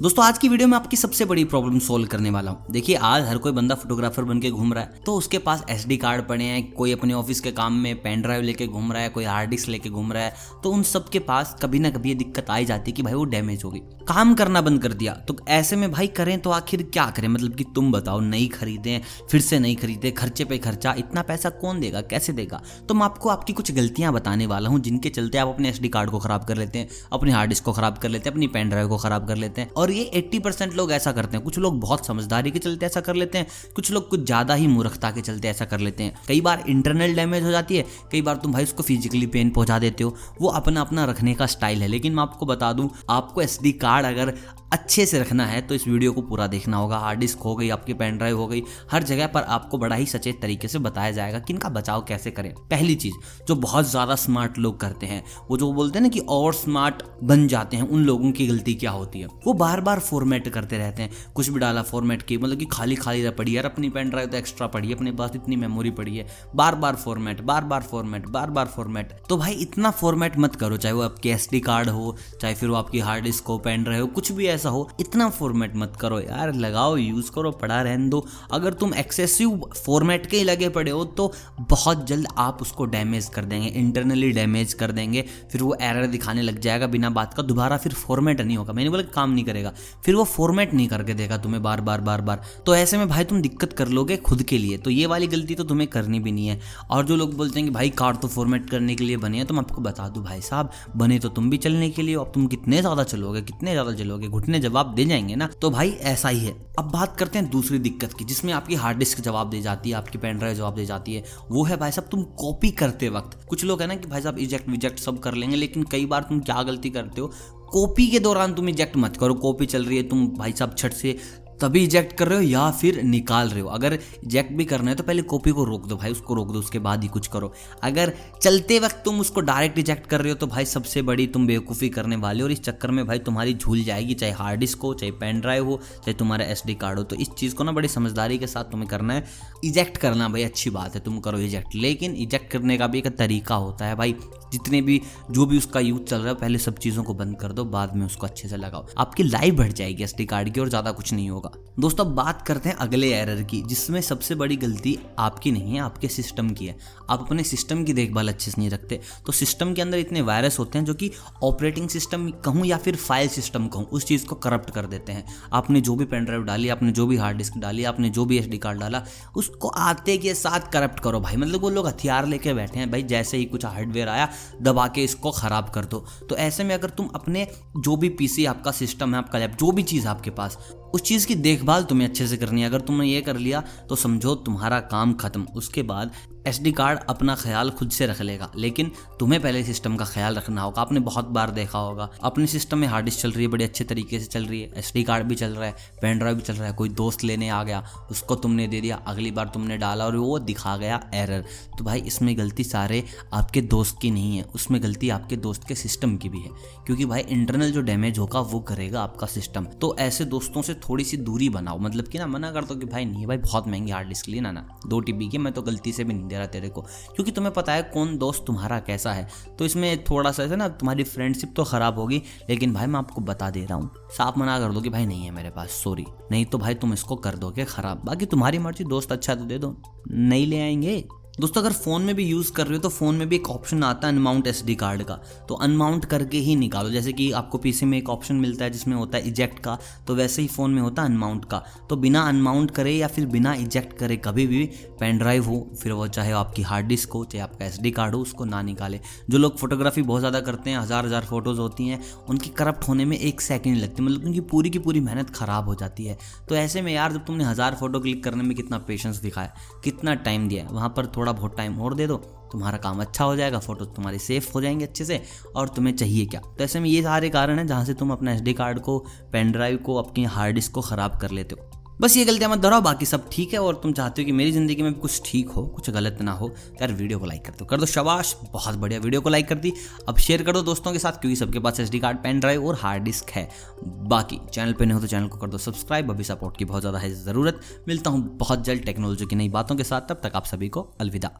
दोस्तों, आज की वीडियो में आपकी सबसे बड़ी प्रॉब्लम सोल्व करने वाला हूँ। देखिए, आज हर कोई बंदा फोटोग्राफर बन के घूम रहा है तो उसके पास एसडी कार्ड पड़े हैं, कोई अपने ऑफ़िस के काम में पेन ड्राइव लेके घूम रहा है, कोई हार्ड डिस्क लेके घूम रहा है तो उन सब के पास कभी ना कभी ये दिक्कत आई जाती है कि भाई वो डैमेज होगी काम करना बंद कर दिया तो ऐसे में भाई करें तो आखिर क्या करें? मतलब कि तुम बताओ नहीं खरीदें, फिर से नहीं खरीदे, खर्चे पे खर्चा, इतना पैसा कौन देगा, कैसे देगा? तो मैं आपको आपकी कुछ गलतियाँ बताने वाला हूँ, जिनके चलते आप अपने एसडी कार्ड को खराब कर लेते हैं, अपने हार्ड डिस्क को खराब कर लेते हैं, अपनी पेन ड्राइव को खराब कर लेते हैं, और ये एट्टी परसेंट लोग ऐसा करते हैं। कुछ लोग बहुत समझदारी के चलते ऐसा कर लेते हैं, कुछ लोग कुछ ज़्यादा ही मूर्खता के चलते ऐसा कर लेते हैं। कई बार इंटरनल डैमेज हो जाती है, कई बार तुम भाई उसको फिजिकली पेन पहुँचा देते हो। वो अपना अपना रखने का स्टाइल है, लेकिन मैं आपको बता दूँ, आपको एसडी कार्ड अगर अच्छे से रखना है तो इस वीडियो को पूरा देखना होगा। हार्ड डिस्क हो गई, आपकी पेन ड्राइव हो गई, हर जगह पर आपको बड़ा ही सचेत तरीके से बताया जाएगा कि इनका बचाव कैसे करें। पहली चीज़, जो बहुत ज़्यादा स्मार्ट लोग करते हैं, वो जो बोलते हैं ना कि और स्मार्ट बन जाते हैं, उन लोगों की गलती क्या होती है? वो बार बार फॉर्मेट करते रहते हैं। कुछ भी डाला फॉर्मेट की मतलब कि खाली खाली पड़ी यार अपनी पेन ड्राइव तो एक्स्ट्रा पड़ी है, अपने पास इतनी मेमोरी पड़ी है। बार बार फॉर्मेट बार बार फॉर्मेट बार बार फॉर्मेट तो भाई इतना फॉर्मेट मत करो, चाहे वो आपकी एसडी कार्ड हो, चाहे फिर वो आपकी हार्ड डिस्क हो पेन ड्राइव हो, कुछ भी ऐसा हो, इतना फॉर्मेट मत करो यार, लगाओ यूज़ करो पड़ा रहने दो। अगर तुम एक्सेसिव फॉर्मेट के ही लगे पड़े हो तो बहुत जल्द आप उसको डैमेज कर देंगे इंटरनली डैमेज कर देंगे। फिर वो एरर दिखाने लग जाएगा बिना बात का, दोबारा फिर फॉर्मेट नहीं होगा। मैंने बोला काम नहीं करेगा, फिर वो फॉर्मेट नहीं करके देगा तुम्हें बार बार बार बार। तो ऐसे में भाई तुम दिक्कत कर लोगे खुद के लिए। तो ये वाली गलती तो तुम्हें करनी भी नहीं है। और जो लोग बोलते हैं कि भाई कार तो फॉर्मेट करने के लिए बने हैं तो मैं आपको बता दूँ भाई साहब, बने तो तुम भी चलने के लिए अब तुम कितने ज़्यादा चलोगे, कितने ज़्यादा चलोगे, घुटने जवाब दे जाएँगे ना तो भाई ऐसा ही है। अब बात करते हैं दूसरी दिक्कत की, जिसमें आपकी हार्ड डिस्क जवाब दे जाती है, आपकी पेन ड्राइव जवाब दे जाती है। वो है भाई साहब, तुम कॉपी करते वक्त। कुछ लोग है ना कि भाई साहब इजेक्ट विजेक्ट सब कर लेंगे, लेकिन कई बार तुम क्या गलती करते हो? कॉपी के दौरान तुम इजेक्ट मत करो। कॉपी चल रही है, तुम भाई साहब छठ से तभी इजेक्ट कर रहे हो या फिर निकाल रहे हो? अगर इजेक्ट भी करना है तो पहले कॉपी को रोक दो भाई, उसको रोक दो, उसके बाद ही कुछ करो। अगर चलते वक्त तुम उसको डायरेक्ट इजेक्ट कर रहे हो तो भाई सबसे बड़ी तुम बेवकूफ़ी करने वाले हो और इस चक्कर में भाई तुम्हारी झूल जाएगी, चाहे हार्ड डिस्क हो, चाहे पेन ड्राइव हो, चाहे तुम्हारा एसडी कार्ड हो। तो इस चीज़ को ना बड़ी समझदारी के साथ तुम्हें करना है। इजेक्ट करना भाई अच्छी बात है, तुम करो इजेक्ट लेकिन इजेक्ट करने का भी एक तरीका होता है भाई जितने भी, जो भी उसका यूज़ चल रहा है, पहले सब चीज़ों को बंद कर दो, बाद में उसको अच्छे से लगाओ। आपकी लाइफ बढ़ जाएगी एस कार्ड की और ज़्यादा कुछ नहीं होगा। दोस्तों, अब बात करते हैं अगले एरर की, जिसमें सबसे बड़ी गलती आपकी नहीं है, आपके सिस्टम की है। आप अपने सिस्टम की देखभाल अच्छे से नहीं रखते। तो सिस्टम के अंदर इतने वायरस होते हैं जो कि ऑपरेटिंग सिस्टम कहूँ या फिर फ़ाइल सिस्टम कहूँ, उस चीज़ को करप्ट कर देते हैं। आपने जो भी पेन ड्राइव डाली, आपने जो भी हार्ड डिस्क डाली, आपने जो भी एसडी कार्ड डाला, उसको आते के साथ करप्ट करो भाई। मतलब वो लोग हथियार लेके बैठे हैं, भाई जैसे ही कुछ हार्डवेयर आया दबा के इसको ख़राब कर दो। तो ऐसे में अगर तुम अपने जो भी पीसी आपका सिस्टम है, आपका लैप जो भी चीज़ आपके पास उस चीज़ की देखभाल तुम्हें अच्छे से करनी है। अगर तुमने ये कर लिया तो समझो तुम्हारा काम खत्म। उसके बाद एसडी कार्ड अपना ख्याल खुद से रख लेगा। लेकिन तुम्हें पहले सिस्टम का ख्याल रखना होगा। आपने बहुत बार देखा होगा, अपने सिस्टम में हार्ड डिस्क चल रही है, बड़े अच्छे तरीके से चल रही है। एसडी कार्ड भी चल रहा है, पेन ड्राइव भी चल रहा है। कोई दोस्त लेने आ गया, उसको तुमने दे दिया, अगली बार तुमने डाला और वो दिखा गया एरर। तो भाई, इसमें गलती सारे आपके दोस्त की नहीं है, उसमें गलती आपके दोस्त के सिस्टम की भी है। क्योंकि भाई, इंटरनल जो डैमेज होगा, वो करेगा आपका सिस्टम। तो ऐसे दोस्तों से थोड़ी सी दूरी बनाओ। मतलब कि ना मना कर दो कि भाई, नहीं भाई, बहुत महँगी हार्ड डिस्क लिए ना। ना दो टी की, मैं तो गलती से भी नहीं दे रहा तेरे को। क्योंकि तुम्हें पता है कौन दोस्त तुम्हारा कैसा है। तो इसमें थोड़ा सा ना, तुम्हारी फ्रेंडशिप तो ख़राब होगी। लेकिन भाई, मैं आपको बता दे रहा हूँ। साफ़ मना कर दो कि भाई, नहीं है मेरे पास सॉरी नहीं तो भाई, तुम इसको कर दोगे ख़राब। बाकी तुम्हारी मर्ज़ी, दोस्त अच्छा तो दे दो। नहीं ले आएँगे? दोस्तों, अगर फ़ोन में भी यूज़ कर रहे हो तो फ़ोन में भी एक ऑप्शन आता है अनमाउंट एसडी कार्ड का। तो अनमाउंट करके ही निकालो। जैसे कि आपको पीसी में एक ऑप्शन मिलता है, जिसमें होता है इजेक्ट का तो वैसे ही फ़ोन में होता है अनमाउंट का। तो बिना अनमाउंट करे या फिर बिना इजेक्ट करे कभी भी पेन ड्राइव हो, फिर वो चाहे आपकी हार्ड डिस्क हो, चाहे आपका एसडी कार्ड हो, उसको ना निकाले। जो लोग फोटोग्राफी बहुत ज़्यादा करते हैं, हज़ार हज़ार फ़ोटोज़ होती हैं, उनकी करप्ट होने में एक सेकेंड लगती है मतलब उनकी पूरी की पूरी मेहनत ख़राब हो जाती है। तो ऐसे में यार, जब तुमने हज़ार फ़ोटो क्लिक करने में कितना पेशेंस दिखाया, कितना टाइम दिया, वहाँ पर थोड़ा बहुत टाइम और दे दो, तुम्हारा काम अच्छा हो जाएगा फ़ोटो तुम्हारी सेफ़ हो जाएँगे अच्छे से, और तुम्हें चाहिए क्या? तो ऐसे में ये सारे कारण हैं जहाँ से तुम अपना एसडी कार्ड को पेन ड्राइव को, अपनी हार्ड डिस्क को ख़राब कर लेते हो। बस ये गलतियाँ मत दोहराओ, बाकी सब ठीक है और तुम चाहते हो कि मेरी ज़िंदगी में कुछ ठीक हो, कुछ गलत ना हो तो यार वीडियो को लाइक कर दो। कर दो शबाश, बहुत बढ़िया वीडियो को लाइक कर दी। अब शेयर कर दो दोस्तों के साथ, क्योंकि सबके पास एस कार्ड पेन ड्राइव और हार्ड डिस्क है। बाकी चैनल पर नहीं हो तो चैनल को कर दो सब्सक्राइब अभी सपोर्ट की बहुत ज़्यादा है ज़रूरत। मिलता हूँ बहुत जल्द टेक्नोलॉजी की नई बातों के साथ, तब तक आप सभी को अलविदा।